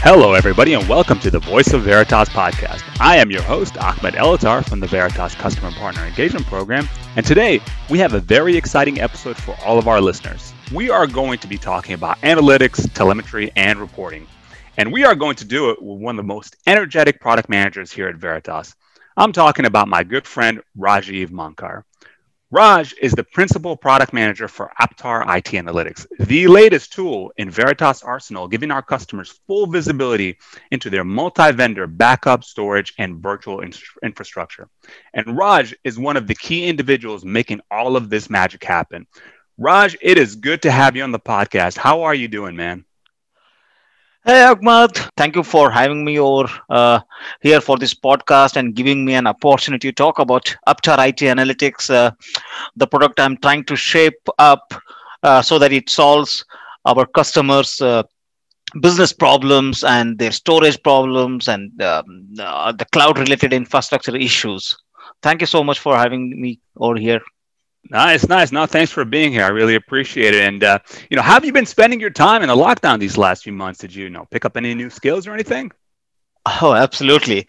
Hello, everybody, and welcome to the Voice of Veritas podcast. I am your host, Ahmed Elatar from the Veritas Customer Partner Engagement Program, and today we have a very exciting episode for all of our listeners. We are going to be talking about analytics, telemetry, and reporting, and we are going to do it with one of the most energetic product managers here at Veritas. I'm talking about my good friend Rajeev Mankar. Raj is the principal product manager for APTARE IT Analytics, the latest tool in Veritas Arsenal, giving our customers full visibility into their multi vendor backup, storage, and virtual in- infrastructure. And Raj is one of the key individuals making all of this magic happen. Raj, it is good to have you on the podcast. How are you doing, man? Hey Ahmed, thank you for having me over uh, here for this podcast and giving me an opportunity to talk about APTARE IT Analytics, uh, the product I'm trying to shape up uh, so that it solves our customers' uh, business problems and their storage problems and um, uh, the cloud-related infrastructure issues. Thank you so much for having me over here. Nice, nice. No, thanks for being here. I really appreciate it. And uh, you know, how have you been spending your time in the lockdown these last few months? Did you, you know pick up any new skills or anything? Oh, absolutely.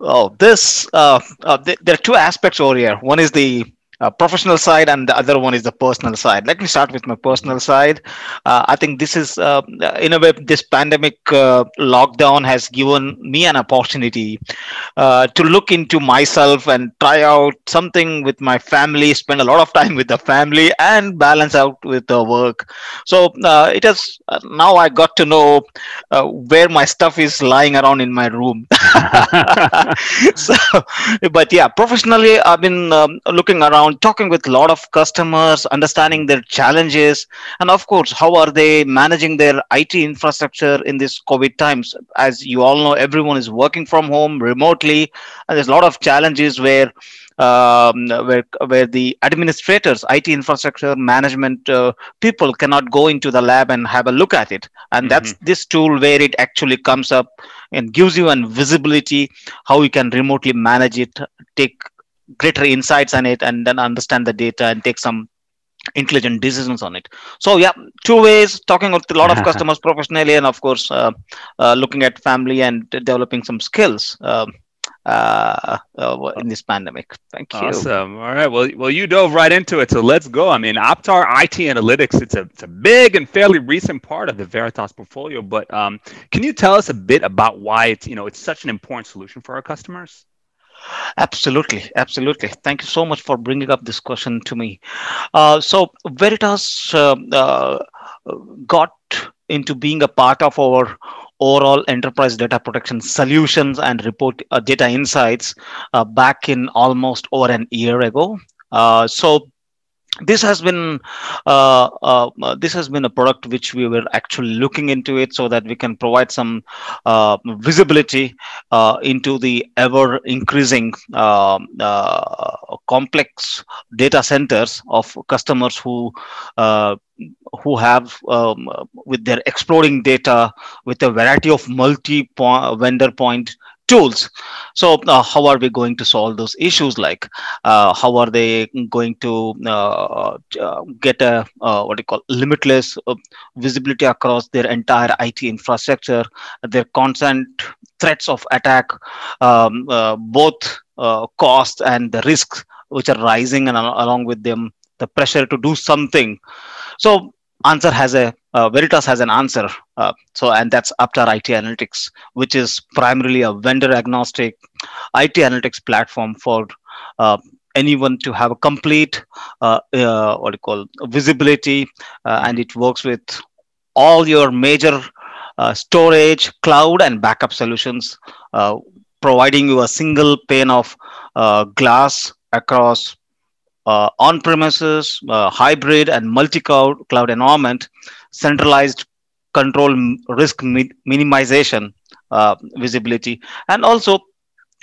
Oh, this uh, uh, th- there are two aspects over here. One is the uh, professional side and the other one is the personal side. Let me start with my personal side. Uh, i think this is uh, in a way this pandemic uh, lockdown has given me an opportunity uh, to look into myself and try out something with my family spend a lot of time with the family and balance out with the work. So uh, it has now i got to know where my stuff is lying around in my room. So but yeah professionally i've been um, looking around around talking with a lot of customers understanding their challenges and of course how are they managing their it infrastructure in this covid times as you all know everyone is working from home remotely and there's a lot of challenges where um, where where the administrators, IT infrastructure management uh, people cannot go into the lab and have a look at it, and mm-hmm. that's this tool where it actually comes up and gives you an visibility how you can remotely manage it, take greater insights on it and then understand the data and take some intelligent decisions on it so yeah two ways talking with a lot of customers professionally and of course uh, uh, looking at family and developing some skills um, uh, uh, in this pandemic. Thank you. Awesome. All right. Well, well, you dove right into it, so let's go. I mean, APTARE IT Analytics. It's a it's a big and fairly recent part of the Veritas portfolio. But um, can you tell us a bit about why it's you know it's such an important solution for our customers? Absolutely, absolutely. Thank you so much for bringing up this question to me. Uh, so Veritas uh, uh, got into being a part of our overall enterprise data protection solutions and report uh, data insights uh, back in almost over an year ago. Uh, so this has been uh, uh, this has been a product which we were actually looking into it so that we can provide some uh, visibility uh, into the ever increasing um, uh, complex data centers of customers who uh, who have um, with their exploring data with a variety of multi vendor point tools. So uh, how are we going to solve those issues? Like uh, how are they going to uh, uh get a uh, what do you call limitless uh, visibility across their entire it infrastructure? Their constant threats of attack um, both cost and the risks which are rising and along with them the pressure to do something. So answer has a uh, Veritas has an answer. Uh, so, and that's APTARE IT Analytics, which is primarily a vendor agnostic IT analytics platform for uh, anyone to have a complete uh, uh, what do you call visibility, uh, and it works with all your major storage, cloud, and backup solutions, providing you a single pane of glass across uh, on-premises, uh, hybrid, and multi-cloud cloud environment, centralized control risk mi- minimization uh, visibility, and also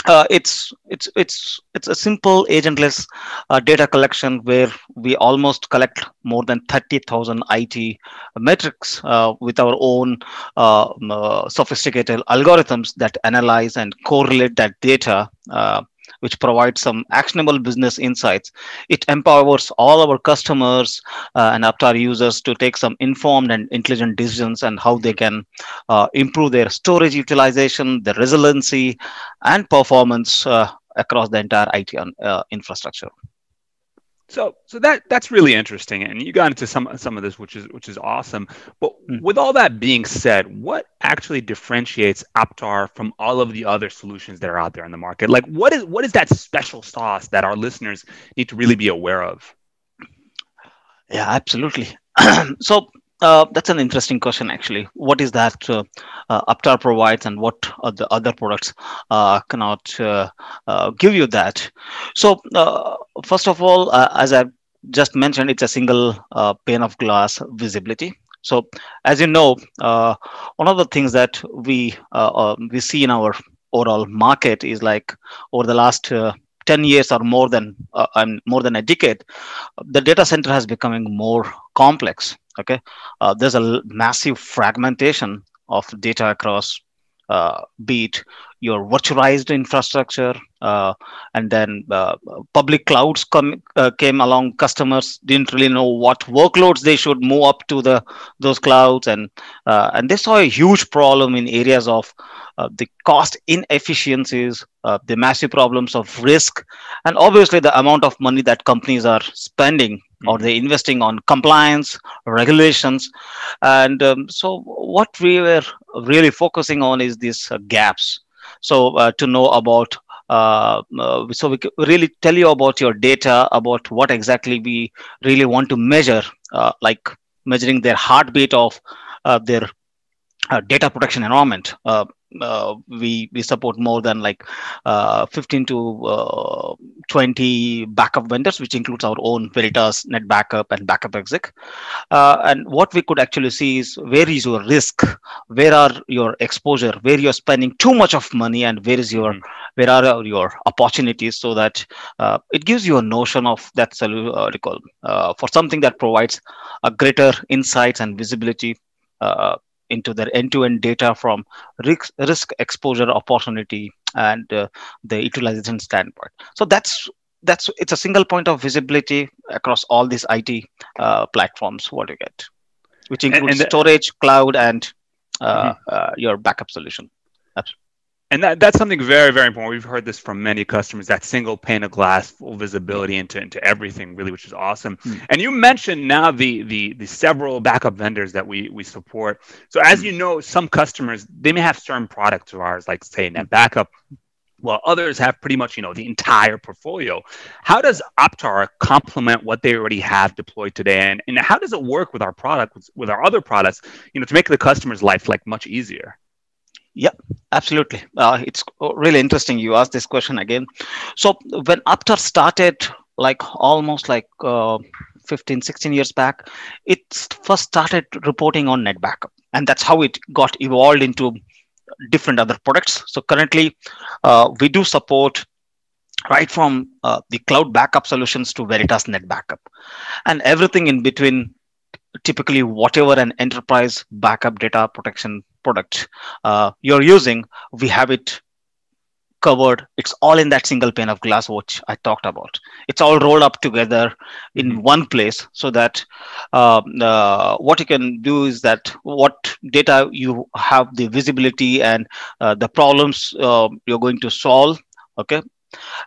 uh, it's it's it's it's a simple agentless uh, data collection where we almost collect more than 30,000 IT metrics uh, with our own sophisticated algorithms that analyze and correlate that data which provides some actionable business insights. It empowers all our customers uh, and APTARE users to take some informed and intelligent decisions and how they can uh, improve their storage utilization, their resiliency, and performance uh, across the entire IT uh, infrastructure. So, so that that's really interesting, and you got into some some of this, which is which is awesome. But mm. with all that being said, what actually differentiates APTARE from all of the other solutions that are out there in the market? Like, what is what is that special sauce that our listeners need to really be aware of? Yeah, absolutely. so, uh, that's an interesting question, actually. What is that uh, uh, APTARE provides, and what the other products uh, cannot uh, give you that? So, first of all, as I just mentioned, it's a single pane of glass visibility. So, as you know, one of the things that we we see in our overall market is like over the last 10 years or more than and more than a decade the data center has becoming more complex okay? Uh, there's a massive fragmentation of data across uh, be it your virtualized infrastructure uh, and then uh, public clouds come, uh, came along customers didn't really know what workloads they should move up to the those clouds and uh, and they saw a huge problem in areas of uh, the cost inefficiencies the massive problems of risk and obviously the amount of money that companies are spending or mm-hmm. they investing on compliance regulations and um, so what we were really focusing on is these uh, gaps so uh, to know about uh, uh, so we really tell you about your data about what exactly we really want to measure uh, like measuring their heartbeat of uh, their data protection environment uh, we we support more than like uh, 15 to uh, 20 backup vendors, which includes our own Veritas, NetBackup, and Backup Exec. Uh, and what we could actually see is where is your risk, where are your exposure, where you're spending too much of money, and where is your mm-hmm. where are your opportunities, so that uh, it gives you a notion of that solution uh, for something that provides a greater insights and visibility uh, into their end-to-end data from risk, risk exposure opportunity and uh, the utilization standpoint so that's that's it's a single point of visibility across all these it uh, platforms what you get which includes and, and the, storage cloud and uh, mm-hmm. Uh, your backup solution and that, that's something very very important. We've heard this from many customers that single pane of glass full visibility into, into everything really which is awesome. Mm. and you mentioned now the, the the several backup vendors that we we support. So as mm. you know some customers they may have certain products of ours like say NetBackup while others have pretty much you know the entire portfolio. How does APTARE complement what they already have deployed today? And, and how does it work with our product with, with our other products you know to make the customer's life like much easier yeah, absolutely. Uh, it's really interesting you asked this question again. So when APTARE started, like almost like uh, 15, 16 years back, it first started reporting on NetBackup, and that's how it got evolved into different other products. So currently, uh, we do support right from uh, the cloud backup solutions to Veritas NetBackup, and everything in between typically whatever an enterprise backup data protection product uh, you're using, we have it covered. It's all in that single pane of glass, which I talked about. It's all rolled up together in mm-hmm. one place so that uh, uh, what you can do is that what data you have the visibility and uh, the problems uh, you're going to solve. Okay.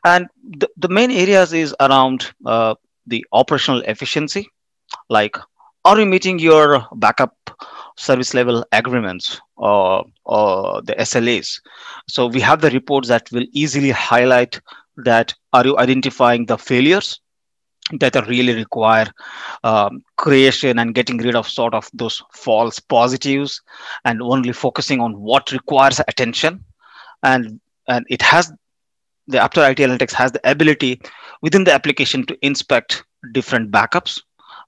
And the, the main areas is around uh, the operational efficiency, like are you meeting your backup service level agreements or, or the SLAs. So we have the reports that will easily highlight that are you identifying the failures that are really require um, creation and getting rid of sort of those false positives and only focusing on what requires attention and and it has the APTARE IT Analytics has the ability within the application to inspect different backups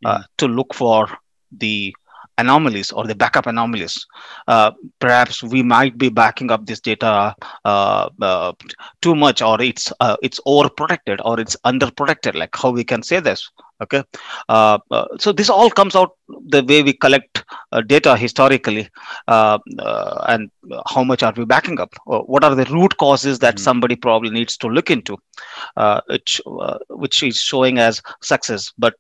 uh, mm. to look for the anomalies or the backup anomalies. Uh, perhaps we might be backing up this data uh, uh, too much, or it's uh, it's overprotected or it's underprotected. Like how we can say this? okay uh, uh, so this all comes out the way we collect uh, data historically uh, uh, and how much are we backing up Or what are the root causes that mm-hmm. somebody probably needs to look into which which is showing as success but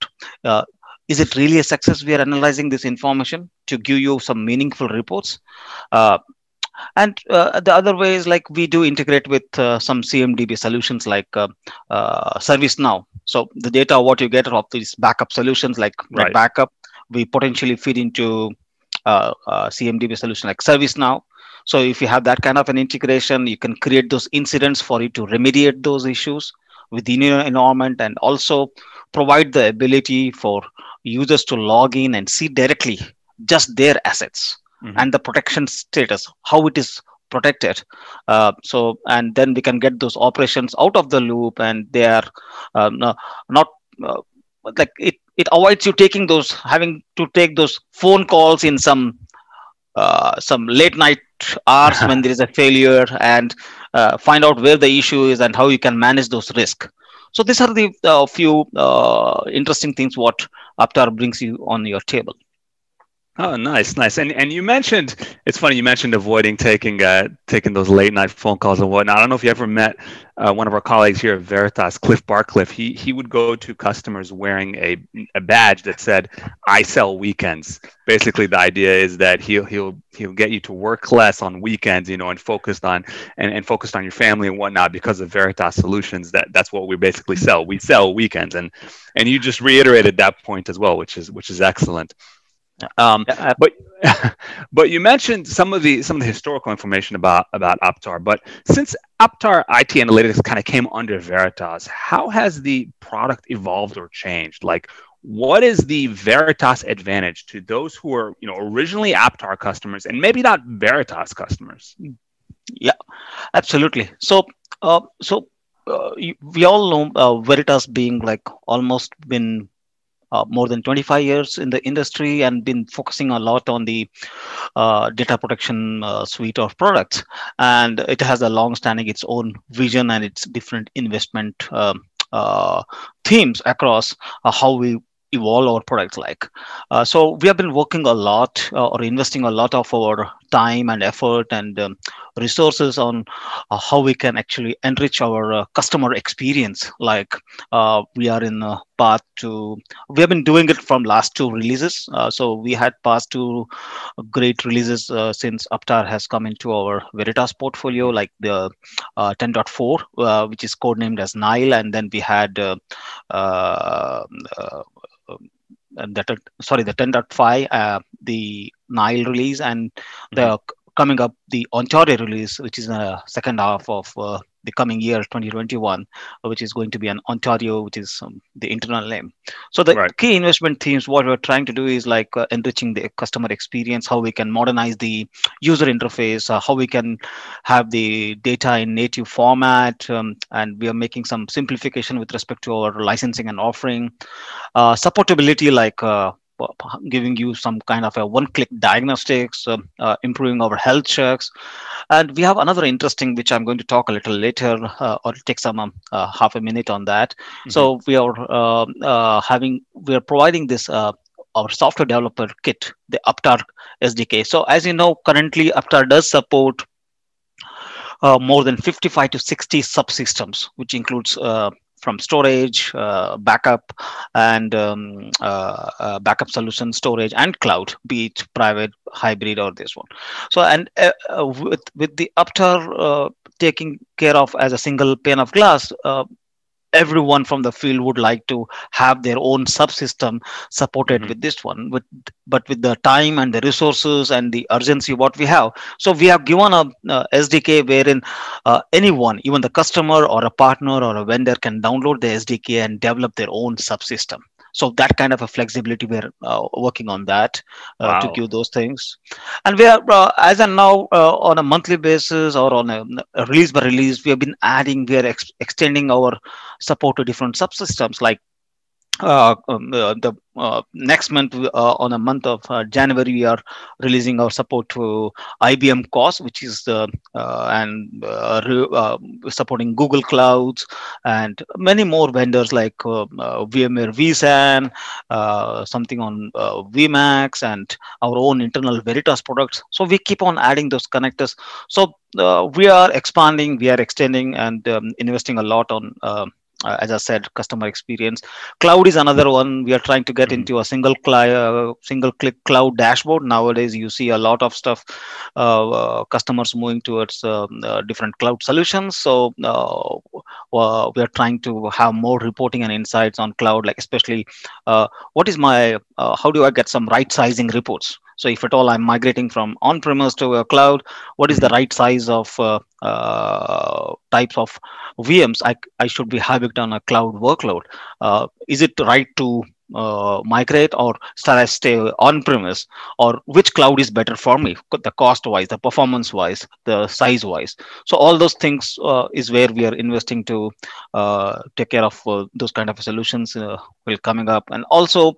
is it really a success? We are analyzing this information to give you some meaningful reports. And uh, the other way is like we do integrate with uh, some cmdb solutions like uh, uh, servicenow. So the data what you get of these backup solutions like, right. backup. We potentially feed into uh, uh, cmdb solution like servicenow. So if you have that kind of an integration you can create those incidents for you to remediate those issues within your environment and also provide the ability for users to log in and see directly just their assets mm-hmm. and the protection status, how it is protected. Uh, so, and then we can get those operations out of the loop, and they are um, not uh, like it. It avoids you taking those, having to take those phone calls in some uh, some late night hours when there is a failure, and uh, find out where the issue is and how you can manage those risks. So these are the uh, few uh, interesting things what APTARE brings you on your table. Oh, nice, nice. And and you mentioned it's funny you mentioned avoiding taking uh, taking those late night phone calls and whatnot. I don't know if you ever met uh, one of our colleagues here at Veritas, Cliff Barcliff. He he would go to customers wearing a a badge that said "I sell weekends." Basically, the idea is that he'll he'll he'll get you to work less on weekends, you know, and focused on and, and focused on your family and whatnot because of Veritas Solutions. That that's what we basically sell. We sell weekends, and and you just reiterated that point as well, which is which is excellent. Um, yeah, but but you mentioned some of the some of the historical information about about APTARE. But since APTARE IT Analytics kind of came under Veritas, how has the product evolved or changed? Like, what is the Veritas advantage to those who are you know originally APTARE customers and maybe not Veritas customers? Yeah, absolutely. So uh, so uh, we all know uh, Veritas being like almost been uh, more than 25 years in the industry and been focusing a lot on the uh, data protection uh, suite of products. And it has a long-standing its own vision and its different investment um, uh, themes across uh, how we evolve our products like. Uh, so we have been working a lot uh, or investing a lot of our time and effort and um, resources on uh, how we can actually enrich our uh, customer experience. Like uh, we are in a path to, we have been doing it from last two releases. Uh, so we had past two great releases since APTARE has come into our Veritas portfolio, like the 10.4, which is codenamed as Nile. And then we had that sorry the 10.5 uh, the nile release and mm-hmm. the coming up the ontario release which is in the second half of uh, the coming year 2021 which is going to be an ontario which is um, the internal name so the right. key investment themes what we're trying to do is like uh, enriching the customer experience how we can modernize the user interface uh, how we can have the data in native format um, and we are making some simplification with respect to our licensing and offering uh, supportability like uh, giving you some kind of a one-click diagnostics, uh, uh, improving our health checks. And we have another interesting, which I'm going to talk a little later, uh, or take some um, uh, half a minute on that. Mm-hmm. So we are um, uh, having, we are providing this uh, our software developer kit, the APTARE SDK. So as you know, currently APTARE does support uh, more than 55 to 60 subsystems, which includes uh, from storage, uh, backup, and um, uh, uh, backup solution storage and cloud, be it private, hybrid, or this one. So, and uh, uh, with with the APTARE uh, taking care of as a single pane of glass, everyone from the field would like to have their own subsystem supported mm-hmm. with this one with but with the time and the resources and the urgency what we have so we have given a, a sdk wherein uh, anyone even the customer or a partner or a vendor can download the sdk and develop their own subsystem so that kind of a flexibility we're uh, working on that uh, wow. to give those things and we are uh, as and now uh, on a monthly basis or on a, a, release by release we have been adding we are ex- extending our support to different subsystems like uh, um, uh, the uh, next month uh, on a month of uh, january we are releasing our support to ibm cos which is the and supporting google clouds and many more vendors like vmware vsan something on vmax and our own internal veritas products. So we keep on adding those connectors. So we are expanding we are extending and um, investing a lot on uh, as I said, customer experience. Cloud is another one. We are trying to get mm-hmm. into a single cli- uh, single click cloud dashboard. Nowadays, you see a lot of stuff. Uh, uh customers moving towards um, uh, different cloud solutions. So uh, we are trying to have more reporting and insights on cloud, like especially what is my how do I get some right sizing reports so if at all I'm migrating from on-premise to a cloud, what is the right size of uh, uh, types of VMs I, I should be having on a cloud workload? Uh, is it right to uh, migrate or shall I stay on premise or which cloud is better for me the cost wise the performance wise the size wise so all those things uh, is where we are investing to uh, take care of uh, those kind of solutions uh, will coming up. And also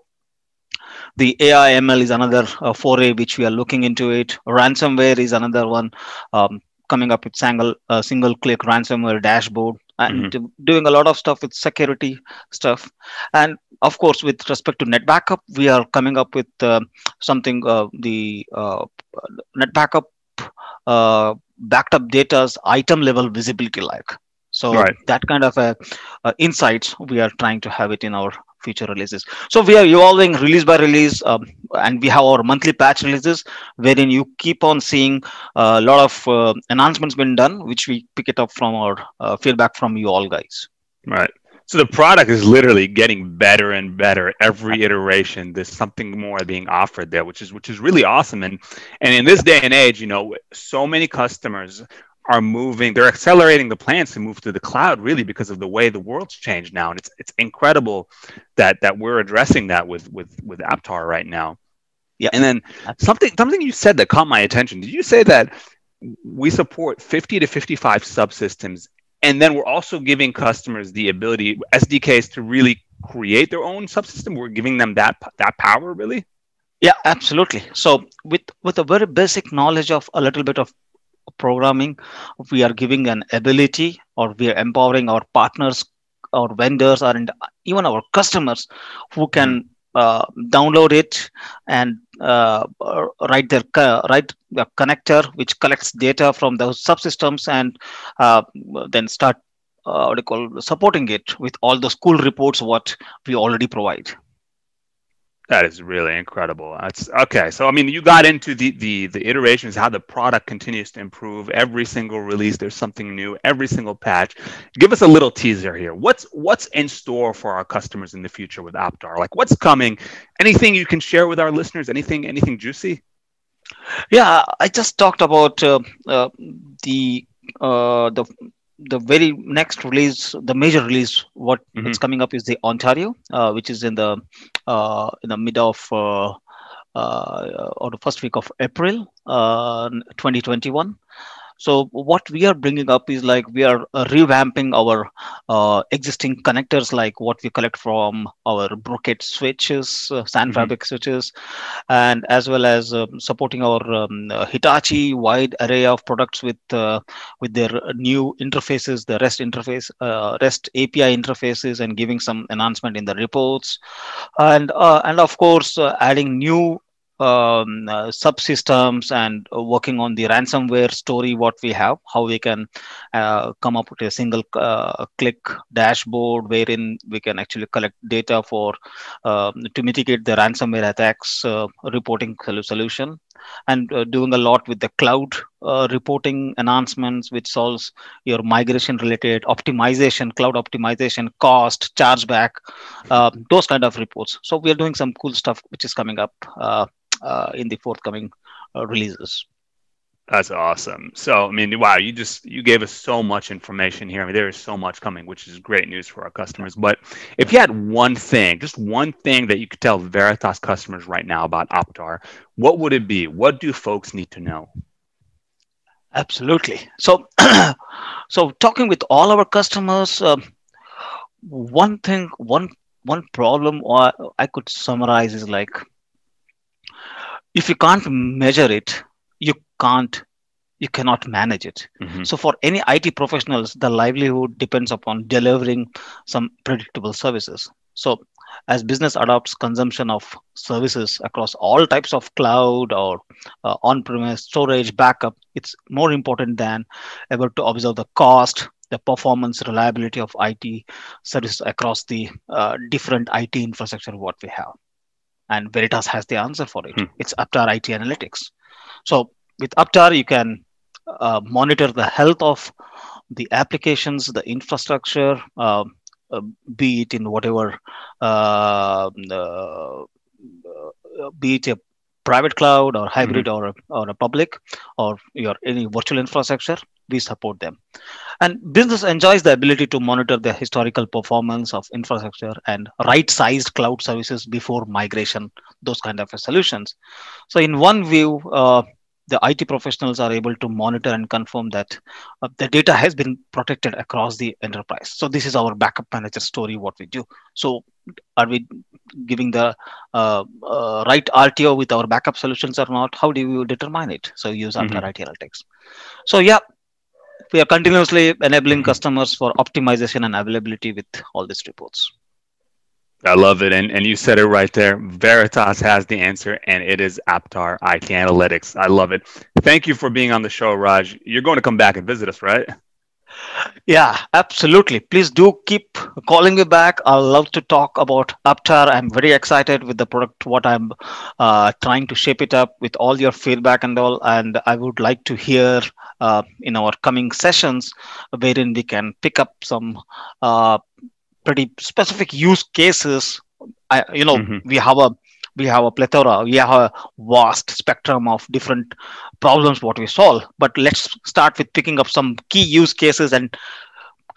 the AI ML is another uh, foray which we are looking into it. Ransomware is another one um, coming up with single uh, single click ransomware dashboard and mm-hmm. doing a lot of stuff with security stuff. And of course, with respect to NetBackup, we are coming up with uh, something uh, the uh, NetBackup uh, backed up data's item level visibility like. So right. that kind of uh, insights we are trying to have it in our future releases. So we are evolving release by release, um, and we have our monthly patch releases, wherein you keep on seeing a lot of uh, announcements being done, which we pick it up from our uh, feedback from you all guys. Right. So the product is literally getting better and better every iteration. There's something more being offered there, which is which is really awesome. And and in this day and age, you know, so many customers are moving they're accelerating the plans to move to the cloud really because of the way the world's changed now. And it's it's incredible that that we're addressing that with with with APTARE right now. Yeah. And then something something you said that caught my attention. Did you say that we support 50 to 55 subsystems and then we're also giving customers the ability sdks to really create their own subsystem? We're giving them that that power really? Yeah absolutely. So with with a very basic knowledge of a little bit of programming we are giving an ability or we are empowering our partners our vendors or even our customers who can uh, download it and uh, write their write the connector which collects data from those subsystems and uh, then start uh, what do you call supporting it with all the school reports what we already provide that is really incredible. That's okay. So I mean, you got into the the the iterations, how the product continues to improve. Every single release, there's something new. Every single patch. Give us a little teaser here. What's what's in store for our customers in the future with APTARE? Like what's coming? Anything you can share with our listeners? Anything anything juicy? Yeah, I just talked about uh, uh, the uh, the the very next release, the major release, what mm-hmm. it's coming up is the Ontario, uh, which is in the uh, in the mid of uh, uh or the first week of April, uh, 2021. So what we are bringing up is like we are uh, revamping our uh, existing connectors, like what we collect from our Brocade switches, uh, SAN mm-hmm. fabric switches, and as well as um, supporting our um, uh, Hitachi wide array of products with uh, with their new interfaces, the REST interface, uh, REST API interfaces, and giving some enhancement in the reports, and and of course adding new um, uh, subsystems and working on the ransomware story what we have how we can uh, come up with a single uh, click dashboard wherein we can actually collect data for um, to mitigate the ransomware attacks uh, reporting solution. And uh, doing a lot with the cloud uh, reporting enhancements which solves your migration related optimization cloud optimization cost chargeback uh, those kind of reports. So we are doing some cool stuff which is coming up uh, uh, in the forthcoming uh, releases. That's awesome. So, I mean, wow, you just you gave us so much information here. I mean, there is so much coming, which is great news for our customers. But if you had one thing, just one thing that you could tell Veritas customers right now about APTARE, what would it be? What do folks need to know? Absolutely. So, so talking with all our customers, uh, one thing, one one problem I could summarize is like if you can't measure it, you can't you cannot manage it. Mm-hmm. So for any IT professionals, the livelihood depends upon delivering some predictable services. So as business adopts consumption of services across all types of cloud or uh, on-premise storage backup, it's more important than ever to observe the cost, the performance, reliability of IT services across the uh, different IT infrastructure what we have. And Veritas has the answer for it. Hmm. It's APTARE IT Analytics. So with APTARE, you can uh, monitor the health of the applications, the infrastructure, uh, uh, be it in whatever, uh, uh, be it a private cloud or hybrid mm-hmm. or, a, or a public or your any virtual infrastructure we support them and business enjoys the ability to monitor the historical performance of infrastructure and right sized cloud services before migration those kind of solutions so in one view uh, the IT professionals are able to monitor and confirm that uh, the data has been protected across the enterprise. So this is our backup manager story, what we do. So are we giving the uh, uh, right RTO with our backup solutions or not? How do you determine it? So use mm-hmm. IT Analytics. So yeah, we are continuously enabling mm-hmm. customers for optimization and availability with all these reports. I love it. And, and you said it right there. Veritas has the answer, and it is APTARE IT Analytics. I love it. Thank you for being on the show, Raj. You're going to come back and visit us, right? Yeah, absolutely. Please do keep calling me back. I love to talk about APTARE. I'm very excited with the product, what I'm uh, trying to shape it up with all your feedback and all. And I would like to hear uh, in our coming sessions wherein we can pick up some uh, pretty specific use cases I, you know mm-hmm. we have a we have a plethora. We have a vast spectrum of different problems what we solve. But let's start with picking up some key use cases and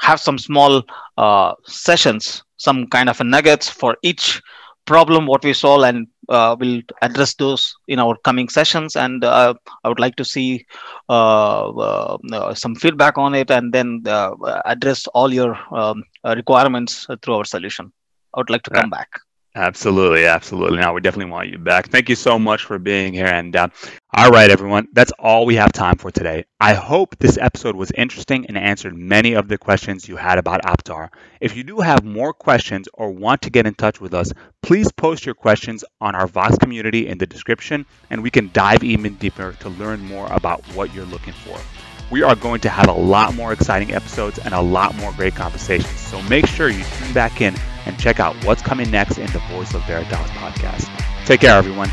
have some small uh, sessions some kind of nuggets for each problem what we solve and uh, we'll address those in our coming sessions. And uh, i would like to see uh, uh, uh some feedback on it and then uh, address all your um, requirements through our solution. I would like to come back Absolutely, absolutely. Now we definitely want you back. Thank you so much for being here. And uh, all right, everyone, that's all we have time for today. I hope this episode was interesting and answered many of the questions you had about APTARE. If you do have more questions or want to get in touch with us, please post your questions on our Vox community in the description, and we can dive even deeper to learn more about what you're looking for we are going to have a lot more exciting episodes and a lot more great conversations. So make sure you tune back in and check out what's coming next in the Voice of Veritas podcast. Take care, everyone.